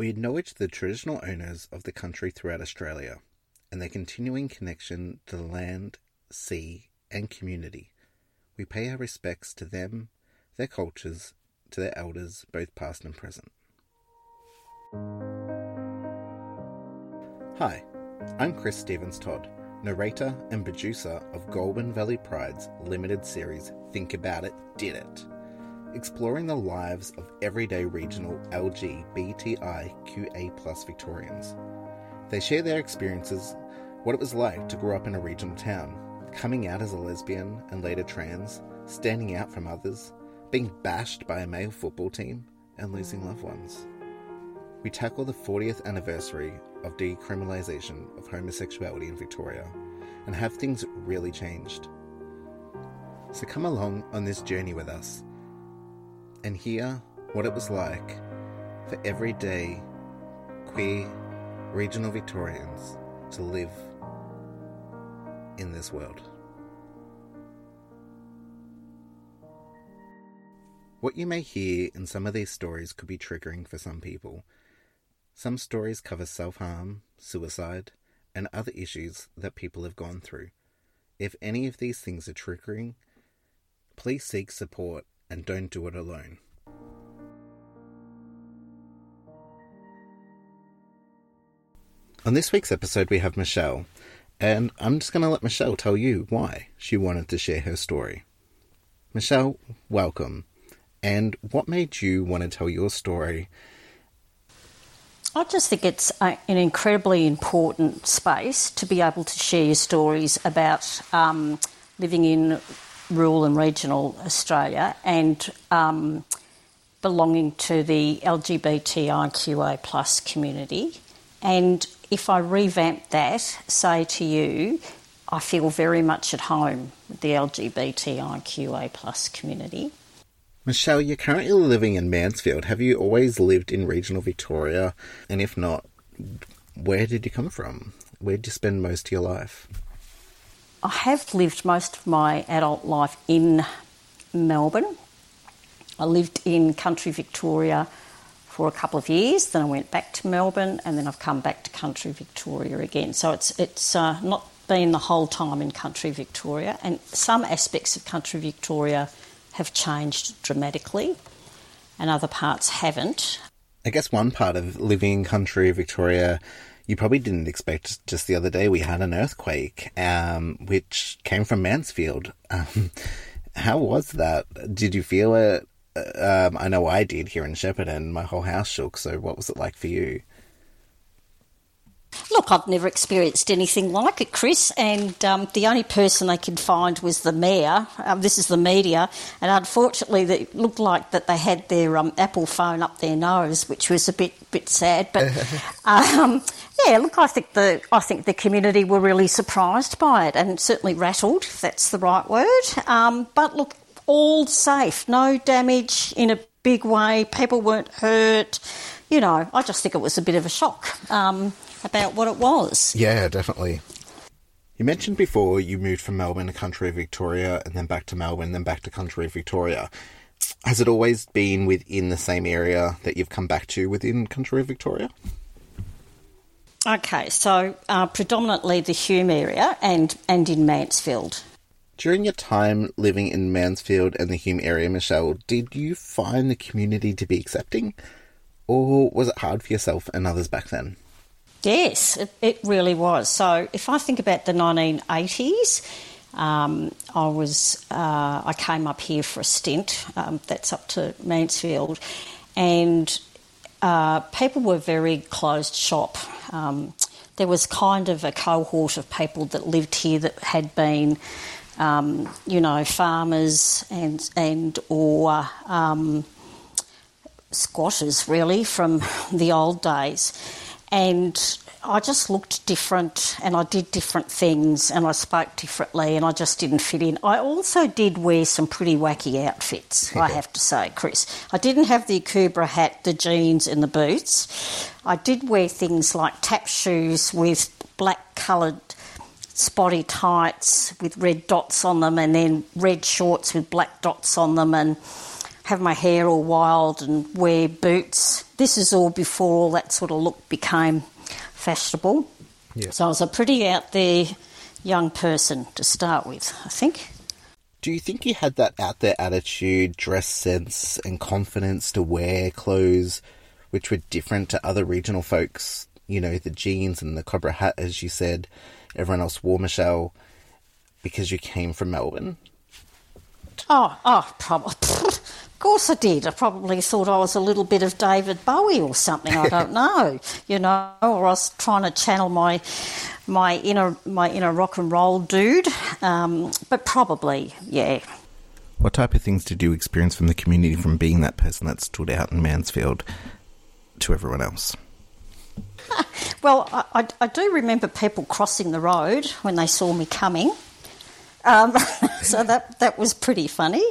We acknowledge the traditional owners of the country throughout Australia and their continuing connection to the land, sea, and community. We pay our respects to them, their cultures, to their elders, both past and present. Hi, I'm Cris Stevens-Todd, narrator and producer of Goulburn Valley Pride's limited series Think About It, Did It, exploring the lives of everyday regional LGBTIQA Victorians. They share their experiences, what it was like to grow up in a regional town, coming out as a lesbian and later trans, standing out from others, being bashed by a male football team, and losing loved ones. We tackle the 40th anniversary of decriminalisation of homosexuality in Victoria and have things really changed. So come along on this journey with us and hear what it was like for everyday queer regional Victorians to live in this world. What you may hear in some of these stories could be triggering for some people. Some stories cover self harm, suicide, and other issues that people have gone through. If any of these things are triggering, please seek support and don't do it alone. On this week's episode, we have Michelle, and I'm just going to let Michelle tell you why she wanted to share her story. Michelle, welcome. And what made you want to tell your story? I just think it's a, an incredibly important space to be able to share your stories about um, living in rural and regional Australia and um, belonging to the LGBTIQA plus community. And if I revamp that, say to you, I feel very much at home with the LGBTIQA plus community. Michelle, you're currently living in Mansfield. Have you always lived in regional Victoria? And if not, where did you come from? Where did you spend most of your life? I have lived most of my adult life in Melbourne. I lived in country Victoria for a couple of years, then I went back to Melbourne, and then I've come back to country Victoria again. So it's it's uh, not been the whole time in country Victoria, and some aspects of country Victoria have changed dramatically, and other parts haven't. I guess one part of living in country Victoria you probably didn't expect just the other day we had an earthquake, um, which came from Mansfield. Um, how was that? Did you feel it? Um, I know I did here in Shepparton. My whole house shook. So, what was it like for you? Look, I've never experienced anything like it, Cris, and um, the only person they could find was the mayor. Um, this is the media, and unfortunately, it looked like that they had their um, Apple phone up their nose, which was a bit bit sad. But um, yeah, look, I think the I think the community were really surprised by it, and certainly rattled, if that's the right word. Um, but look, all safe, no damage in a big way. People weren't hurt. You know, I just think it was a bit of a shock. Um, about what it was. Yeah, definitely. You mentioned before you moved from Melbourne to country Victoria and then back to Melbourne, then back to country Victoria. Has it always been within the same area that you've come back to within country Victoria? Okay, so uh, predominantly the Hume area and, and in Mansfield. During your time living in Mansfield and the Hume area, Michelle, did you find the community to be accepting? Or was it hard for yourself and others back then? Yes, it, it really was. So if I think about the 1980s, um, I was uh, I came up here for a stint. Um, that's up to Mansfield, and uh, people were very closed shop. Um, there was kind of a cohort of people that lived here that had been, um, you know, farmers and and or um, squatters really from the old days and I just looked different and I did different things and I spoke differently and I just didn't fit in. I also did wear some pretty wacky outfits, I have to say, Cris. I didn't have the Akubra hat, the jeans, and the boots. I did wear things like tap shoes with black coloured spotty tights with red dots on them and then red shorts with black dots on them and have my hair all wild and wear boots. This is all before all that sort of look became fashionable. Yeah. So I was a pretty out there young person to start with, I think. Do you think you had that out there attitude, dress sense, and confidence to wear clothes which were different to other regional folks? You know, the jeans and the Akubra hat, as you said, everyone else wore Michelle because you came from Melbourne? Oh, oh, probably. Of course I did. I probably thought I was a little bit of David Bowie or something. I don't know, you know, or I was trying to channel my my inner my inner rock and roll dude. Um, but probably, yeah. What type of things did you experience from the community from being that person that stood out in Mansfield to everyone else? Well, I, I, I do remember people crossing the road when they saw me coming. Um, so that that was pretty funny.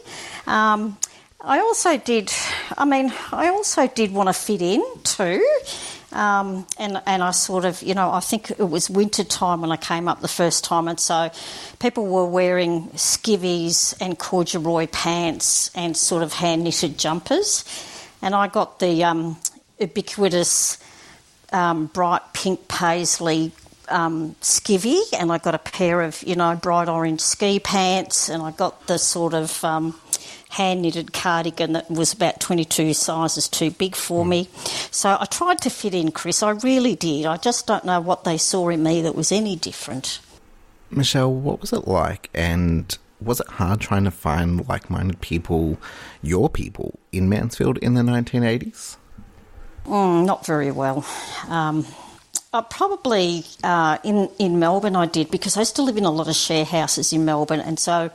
Um, I also did. I mean, I also did want to fit in too. Um, and and I sort of, you know, I think it was winter time when I came up the first time, and so people were wearing skivvies and corduroy pants and sort of hand knitted jumpers, and I got the um, ubiquitous um, bright pink paisley um, skivvy, and I got a pair of you know bright orange ski pants, and I got the sort of um, hand knitted cardigan that was about 22 sizes too big for me. So I tried to fit in, Cris. I really did. I just don't know what they saw in me that was any different. Michelle, what was it like, and was it hard trying to find like minded people, your people, in Mansfield in the 1980s? Mm, not very well. Um, uh, probably uh, in in Melbourne, I did because I used to live in a lot of share houses in Melbourne, and so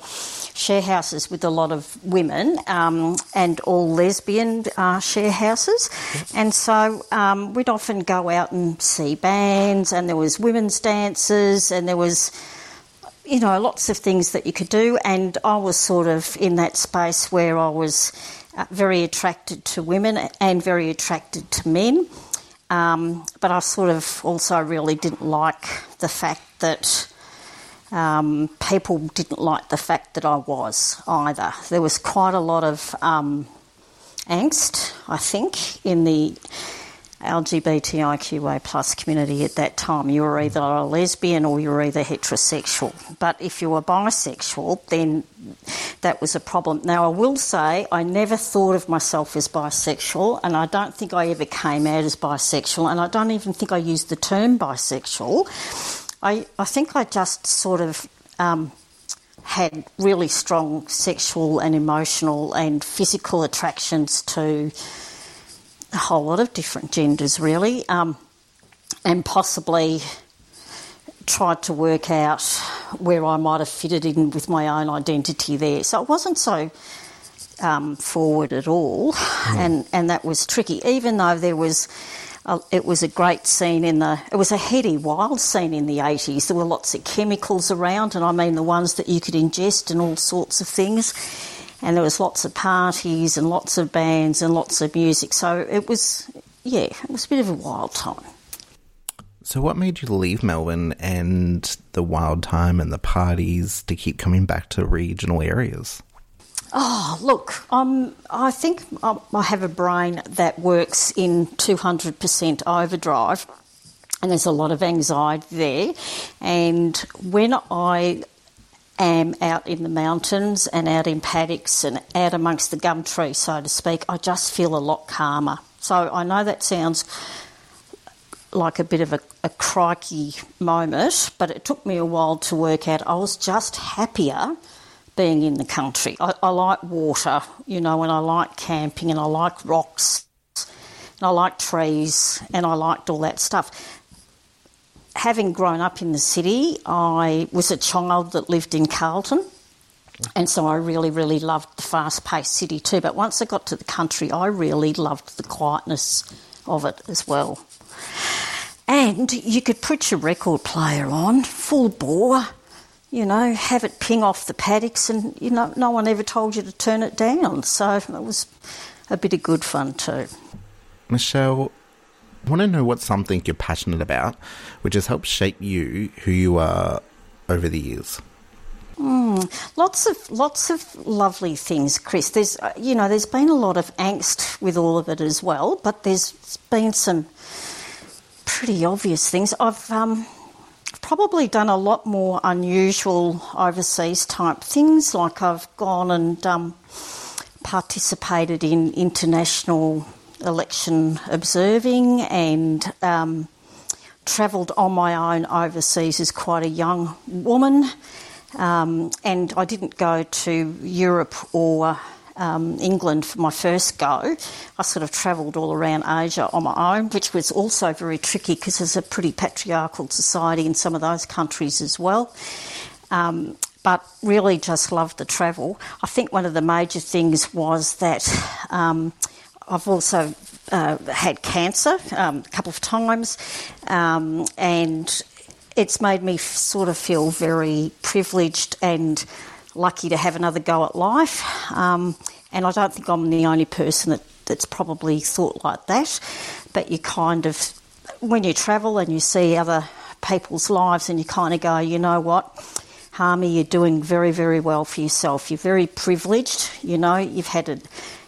share houses with a lot of women um, and all lesbian uh, share houses, and so um, we'd often go out and see bands, and there was women's dances, and there was you know lots of things that you could do, and I was sort of in that space where I was uh, very attracted to women and very attracted to men. Um, but I sort of also really didn't like the fact that um, people didn't like the fact that I was either. There was quite a lot of um, angst, I think, in the LGBTIQA plus community at that time. You were either a lesbian or you were either heterosexual. But if you were bisexual, then that was a problem. Now, I will say I never thought of myself as bisexual, and I don't think I ever came out as bisexual, and I don't even think I used the term bisexual. I, I think I just sort of um, had really strong sexual and emotional and physical attractions to a whole lot of different genders, really, um, and possibly tried to work out where I might have fitted in with my own identity there. So it wasn't so um, forward at all, mm. and and that was tricky. Even though there was. Uh, it was a great scene in the. It was a heady, wild scene in the eighties. There were lots of chemicals around, and I mean the ones that you could ingest and all sorts of things and there was lots of parties and lots of bands and lots of music. So it was, yeah, it was a bit of a wild time. So, what made you leave Melbourne and the wild time and the parties to keep coming back to regional areas? Oh, look, um, I think I have a brain that works in 200% overdrive, and there's a lot of anxiety there. And when I am out in the mountains and out in paddocks and out amongst the gum trees, so to speak, I just feel a lot calmer. So I know that sounds like a bit of a, a crikey moment, but it took me a while to work out I was just happier being in the country. I, I like water, you know, and I like camping and I like rocks and I like trees and I liked all that stuff having grown up in the city, I was a child that lived in Carlton. And so I really, really loved the fast paced city too. But once I got to the country, I really loved the quietness of it as well. And you could put your record player on, full bore, you know, have it ping off the paddocks, and you know, no one ever told you to turn it down. So it was a bit of good fun too. Michelle, I want to know what's something you're passionate about, which has helped shape you, who you are over the years. Mm, lots of lots of lovely things, Cris. There's uh, you know there's been a lot of angst with all of it as well, but there's been some pretty obvious things. I've um, probably done a lot more unusual overseas type things, like I've gone and um, participated in international election observing and um, travelled on my own overseas as quite a young woman. Um, and I didn't go to Europe or um, England for my first go. I sort of travelled all around Asia on my own, which was also very tricky because there's a pretty patriarchal society in some of those countries as well. Um, but really just loved the travel. I think one of the major things was that um, I've also uh, had cancer um, a couple of times, um, and it's made me sort of feel very privileged and lucky to have another go at life. Um, and I don't think I'm the only person that, that's probably thought like that. But you kind of, when you travel and you see other people's lives, and you kind of go, you know what? Harmy, you're doing very, very well for yourself. You're very privileged. You know, you've had an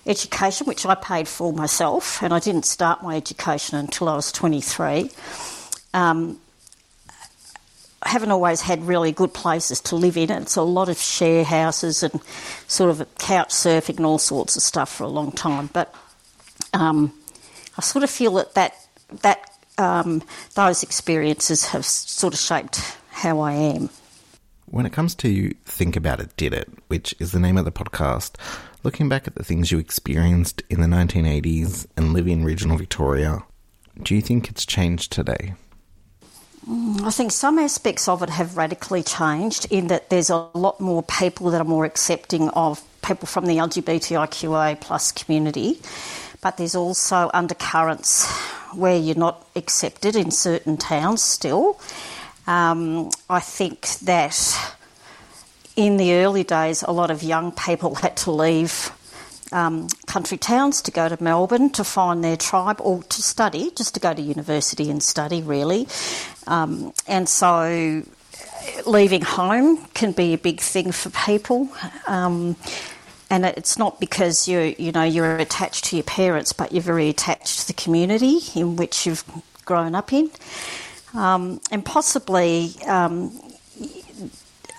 education, which I paid for myself, and I didn't start my education until I was 23. Um, I haven't always had really good places to live in. It's a lot of share houses and sort of couch surfing and all sorts of stuff for a long time. But um, I sort of feel that that, that um, those experiences have sort of shaped how I am. When it comes to Think About It, Did It, which is the name of the podcast, looking back at the things you experienced in the 1980s and living in regional Victoria, do you think it's changed today? I think some aspects of it have radically changed in that there's a lot more people that are more accepting of people from the LGBTIQA plus community, but there's also undercurrents where you're not accepted in certain towns still. Um, I think that in the early days, a lot of young people had to leave um, country towns to go to Melbourne to find their tribe or to study, just to go to university and study, really. Um, and so leaving home can be a big thing for people. Um, and it's not because you you know you're attached to your parents, but you're very attached to the community in which you've grown up in, um, and possibly um,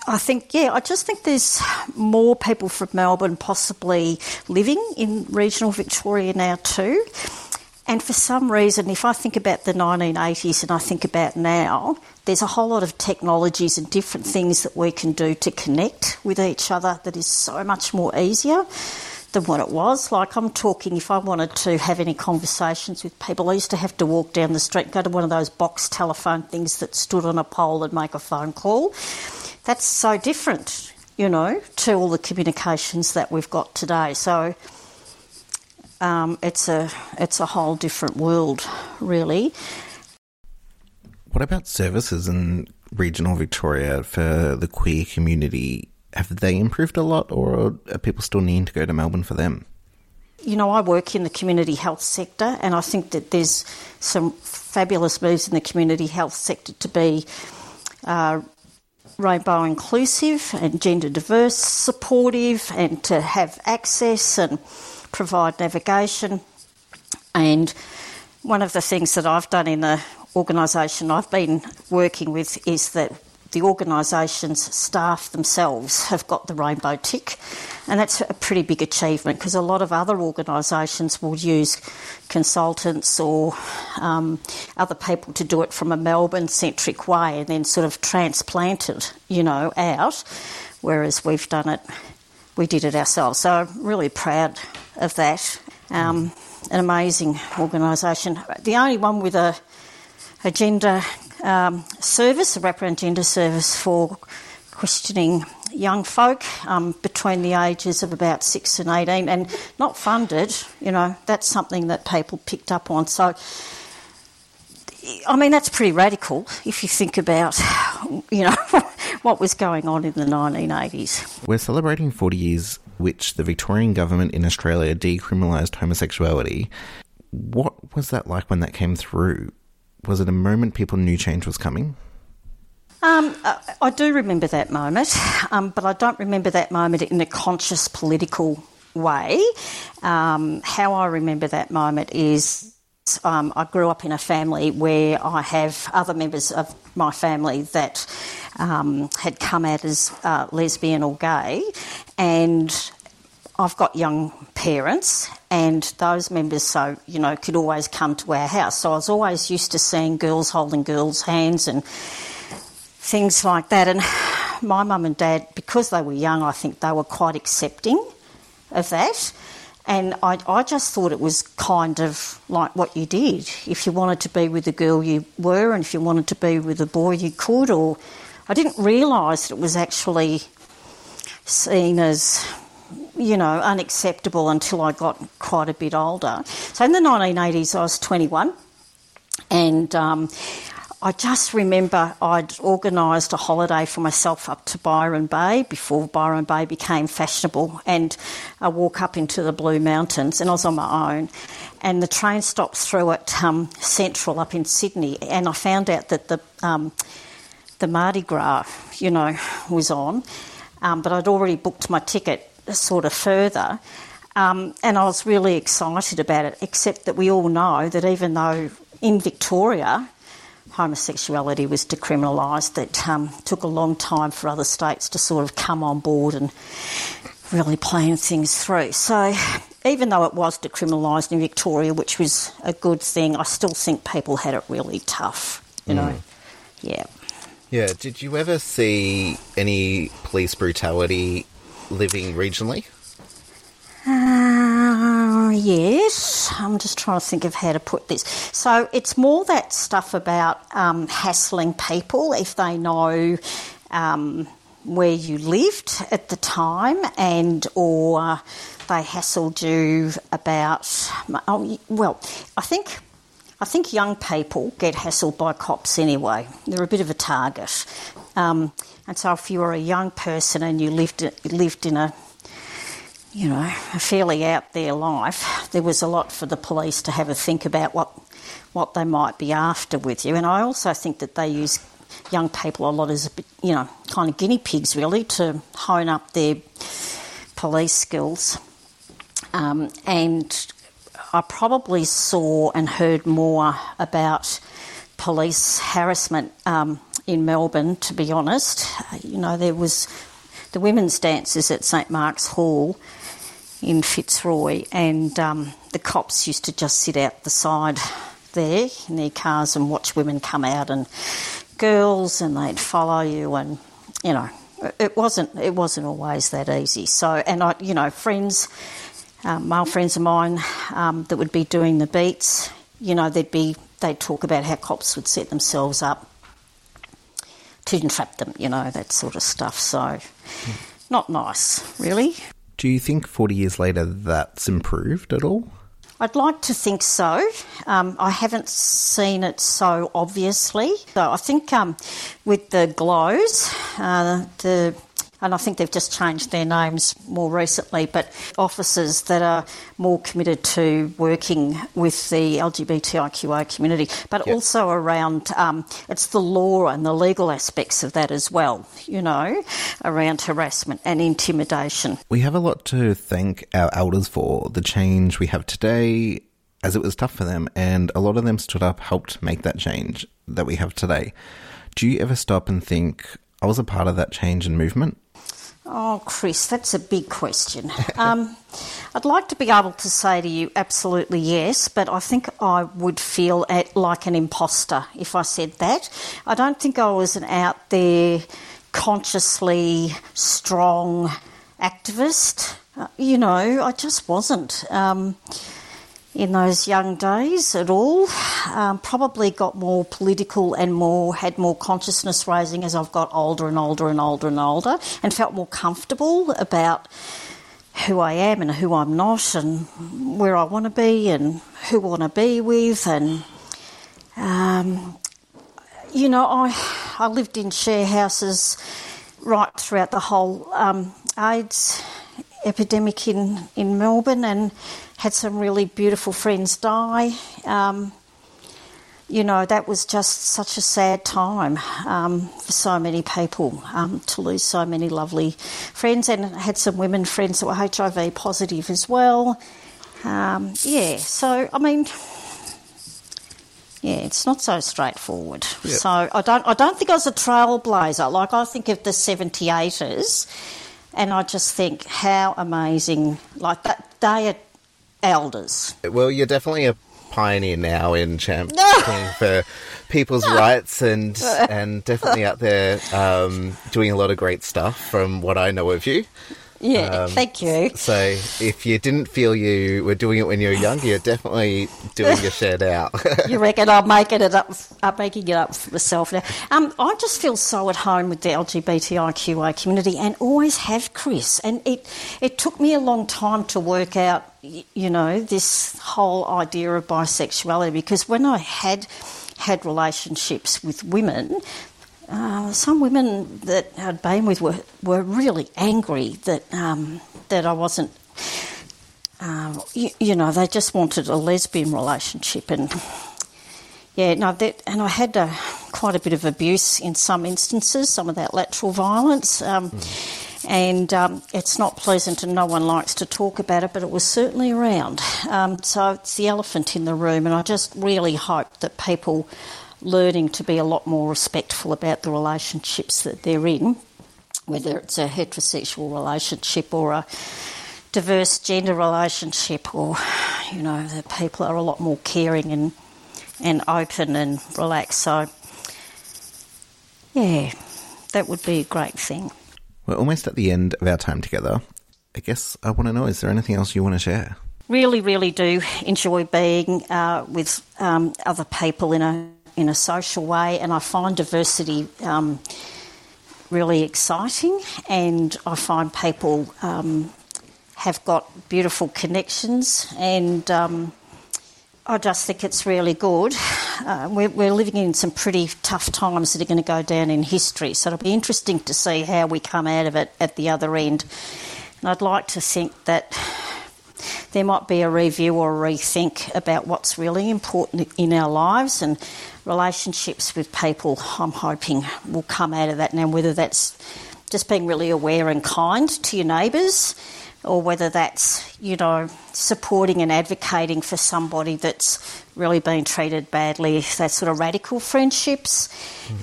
I think, yeah, I just think there's more people from Melbourne possibly living in regional Victoria now too. And for some reason, if I think about the 1980s and I think about now, there's a whole lot of technologies and different things that we can do to connect with each other that is so much more easier than what it was. Like I'm talking, if I wanted to have any conversations with people, I used to have to walk down the street, go to one of those box telephone things that stood on a pole and make a phone call that's so different, you know, to all the communications that we've got today. So um, it's a it's a whole different world, really. What about services in regional Victoria for the queer community? Have they improved a lot, or are people still needing to go to Melbourne for them? You know, I work in the community health sector, and I think that there's some fabulous moves in the community health sector to be uh, rainbow inclusive and gender diverse, supportive, and to have access and provide navigation. And one of the things that I've done in the organisation I've been working with is that the organisation's staff themselves have got the rainbow tick, and that's a pretty big achievement because a lot of other organisations will use consultants or um, other people to do it from a Melbourne centric way and then sort of transplant it, you know, out, whereas we've done it, we did it ourselves. So I'm really proud of that. Um, an amazing organisation. The only one with a, a gender um, service, a wraparound gender service for questioning young folk um, between the ages of about 6 and 18 and not funded, you know, that's something that people picked up on. So, I mean, that's pretty radical if you think about, you know, what was going on in the 1980s. We're celebrating 40 years which the Victorian government in Australia decriminalised homosexuality. What was that like when that came through? Was it a moment people knew change was coming? Um, uh, I do remember that moment, um, but I don't remember that moment in a conscious political way. Um, how I remember that moment is um, I grew up in a family where I have other members of my family that um, had come out as uh, lesbian or gay, and I've got young parents, and those members, so you know, could always come to our house. So I was always used to seeing girls holding girls' hands and things like that. And my mum and dad, because they were young, I think they were quite accepting of that. And I, I just thought it was kind of like what you did. If you wanted to be with a girl, you were, and if you wanted to be with a boy, you could. Or I didn't realise that it was actually seen as, you know, unacceptable until I got quite a bit older. So in the 1980s, I was 21, and um, I just remember I'd organised a holiday for myself up to Byron Bay before Byron Bay became fashionable, and I walk up into the Blue Mountains, and I was on my own. And the train stopped through at um, Central up in Sydney, and I found out that the um, the Mardi Gras, you know, was on, um, but I'd already booked my ticket sort of further. Um, and I was really excited about it, except that we all know that even though in Victoria homosexuality was decriminalised, that um, took a long time for other states to sort of come on board and really plan things through. So, even though it was decriminalised in Victoria, which was a good thing, I still think people had it really tough, you know. Yeah. Yeah. Did you ever see any police brutality living regionally? Uh, yes, I'm just trying to think of how to put this. So it's more that stuff about um, hassling people if they know um, where you lived at the time, and or they hassled you about. Oh, well, I think. I think young people get hassled by cops anyway. They're a bit of a target, um, and so if you were a young person and you lived lived in a you know, a fairly out there life, there was a lot for the police to have a think about what what they might be after with you. And I also think that they use young people a lot as you know, kind of guinea pigs really to hone up their police skills. Um, and I probably saw and heard more about police harassment um, in Melbourne, to be honest. You know, there was the women's dances at St Mark's Hall in Fitzroy, and um, the cops used to just sit out the side there in their cars and watch women come out and girls, and they'd follow you, and you know, it wasn't it wasn't always that easy. So, and I, you know, friends, um, male friends of mine um, that would be doing the beats, you know, they'd be they'd talk about how cops would set themselves up to entrap them, you know, that sort of stuff. So, not nice, really. Do you think 40 years later that's improved at all? I'd like to think so. Um, I haven't seen it so obviously. So I think um, with the GLLOs, uh, the and I think they've just changed their names more recently, but officers that are more committed to working with the LGBTIQA community, but yep. also around um, it's the law and the legal aspects of that as well, you know, around harassment and intimidation. We have a lot to thank our elders for the change we have today. As it was tough for them, and a lot of them stood up, helped make that change that we have today. Do you ever stop and think, I was a part of that change and movement? Oh, Cris, that's a big question. Um, I'd like to be able to say to you absolutely yes, but I think I would feel at, like an imposter if I said that. I don't think I was an out there, consciously strong activist. Uh, you know, I just wasn't. Um, in those young days at all. Um, probably got more political and more had more consciousness raising as I've got older and older and older and older, and felt more comfortable about who I am and who I'm not, and where I want to be and who I want to be with, and um, you know, I I lived in share houses right throughout the whole um, AIDS epidemic in in Melbourne, and had some really beautiful friends die. Um, you know, that was just such a sad time um, for so many people um, to lose so many lovely friends. And I had some women friends that were HIV positive as well. Um, yeah, so I mean, yeah, it's not so straightforward. Yeah. So I don't, I don't think I was a trailblazer. Like I think of the 78ers, and I just think how amazing. Like that, they are elders. Well, you're definitely a pioneer now in championing for people's rights and and definitely out there um, doing a lot of great stuff from what I know of you. Yeah, Um, thank you. So if you didn't feel you were doing it when you were younger, you're definitely doing your share now. You reckon I'm making it up? I'm making it up for myself now. Um, I just feel so at home with the LGBTIQA community, and always have, Cris. And it it took me a long time to work out, you know, this whole idea of bisexuality because when I had had relationships with women. Uh, some women that I'd been with were, were really angry that um, that I wasn't um, you, you know, they just wanted a lesbian relationship, and yeah, no, that, and I had uh, quite a bit of abuse in some instances, some of that lateral violence, um, and um, it's not pleasant, and no one likes to talk about it, but it was certainly around. Um, so it's the elephant in the room, and I just really hope that people learning to be a lot more respectful about the relationships that they're in, whether it's a heterosexual relationship or a diverse gender relationship, or you know, that people are a lot more caring and and open and relaxed. So, yeah, that would be a great thing. we're almost at the end of our time together. I guess I want to know: is there anything else you want to share? Really, really do enjoy being uh, with um, other people in a in a social way, and I find diversity. Um, really exciting, and I find people um, have got beautiful connections, and um, I just think it's really good. Uh, we're, we're living in some pretty tough times that are going to go down in history, so it'll be interesting to see how we come out of it at the other end. And I'd like to think that there might be a review or a rethink about what's really important in our lives and relationships with people. I'm hoping will come out of that now, whether that's just being really aware and kind to your neighbours, or whether that's you know supporting and advocating for somebody that's really been treated badly. That sort of radical friendships.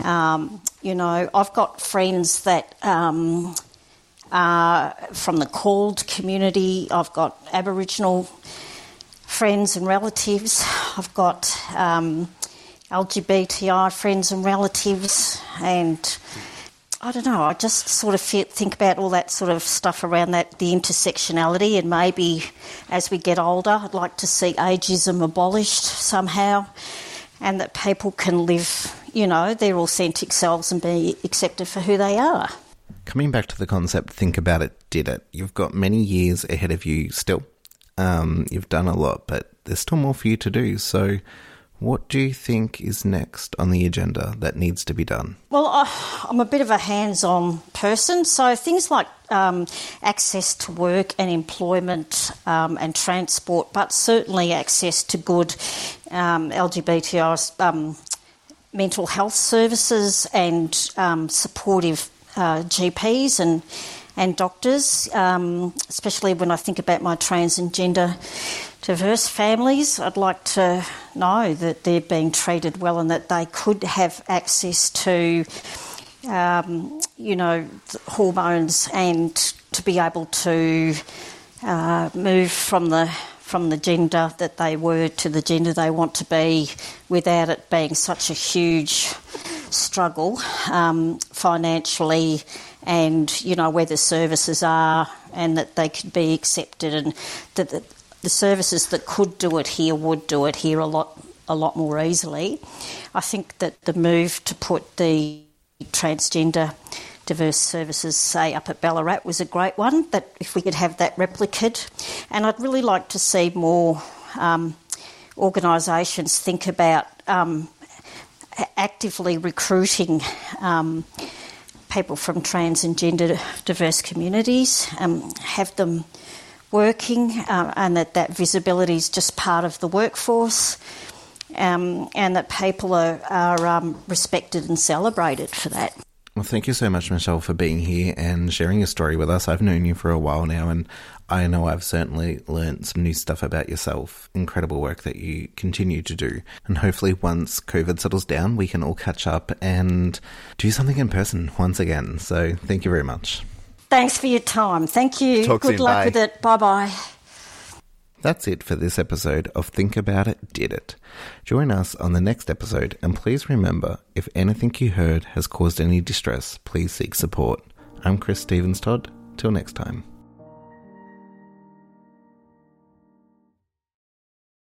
Um, you know, I've got friends that. Um, uh, from the called community. I've got Aboriginal friends and relatives. I've got um, LGBTI friends and relatives, and I don't know. I just sort of think about all that sort of stuff around that, the intersectionality, and maybe as we get older, I'd like to see ageism abolished somehow, and that people can live, you know, their authentic selves and be accepted for who they are. Coming back to the concept, think about it, did it. You've got many years ahead of you still. Um, you've done a lot, but there's still more for you to do. So, what do you think is next on the agenda that needs to be done? Well, I, I'm a bit of a hands on person, so things like um, access to work and employment um, and transport, but certainly access to good um, LGBTI um, mental health services and um, supportive uh, GPs and and doctors, um, especially when I think about my trans and gender diverse families. I'd like to know that they're being treated well and that they could have access to, um, you know, hormones and to be able to uh, move from the from the gender that they were to the gender they want to be without it being such a huge struggle um, financially and you know where the services are and that they could be accepted and that the, the services that could do it here would do it here a lot a lot more easily. I think that the move to put the transgender diverse services, say up at Ballarat, was a great one. That if we could have that replicated, and I'd really like to see more um, organisations think about um, actively recruiting. Um, people from trans and gender diverse communities, um, have them working, uh, and that that visibility is just part of the workforce. um, and that people are, are um, respected and celebrated for that. Well, thank you so much, Michelle, for being here and sharing your story with us. I've known you for a while now, and I know I've certainly learned some new stuff about yourself. Incredible work that you continue to do. And hopefully, once COVID settles down, we can all catch up and do something in person once again. So, thank you very much. Thanks for your time. Thank you. Talk Good soon. luck Bye. with it. Bye bye. That's it for this episode of Think About It, Did It. Join us on the next episode, and please remember if anything you heard has caused any distress, please seek support. I'm Cris Stevens-Todd. Till next time.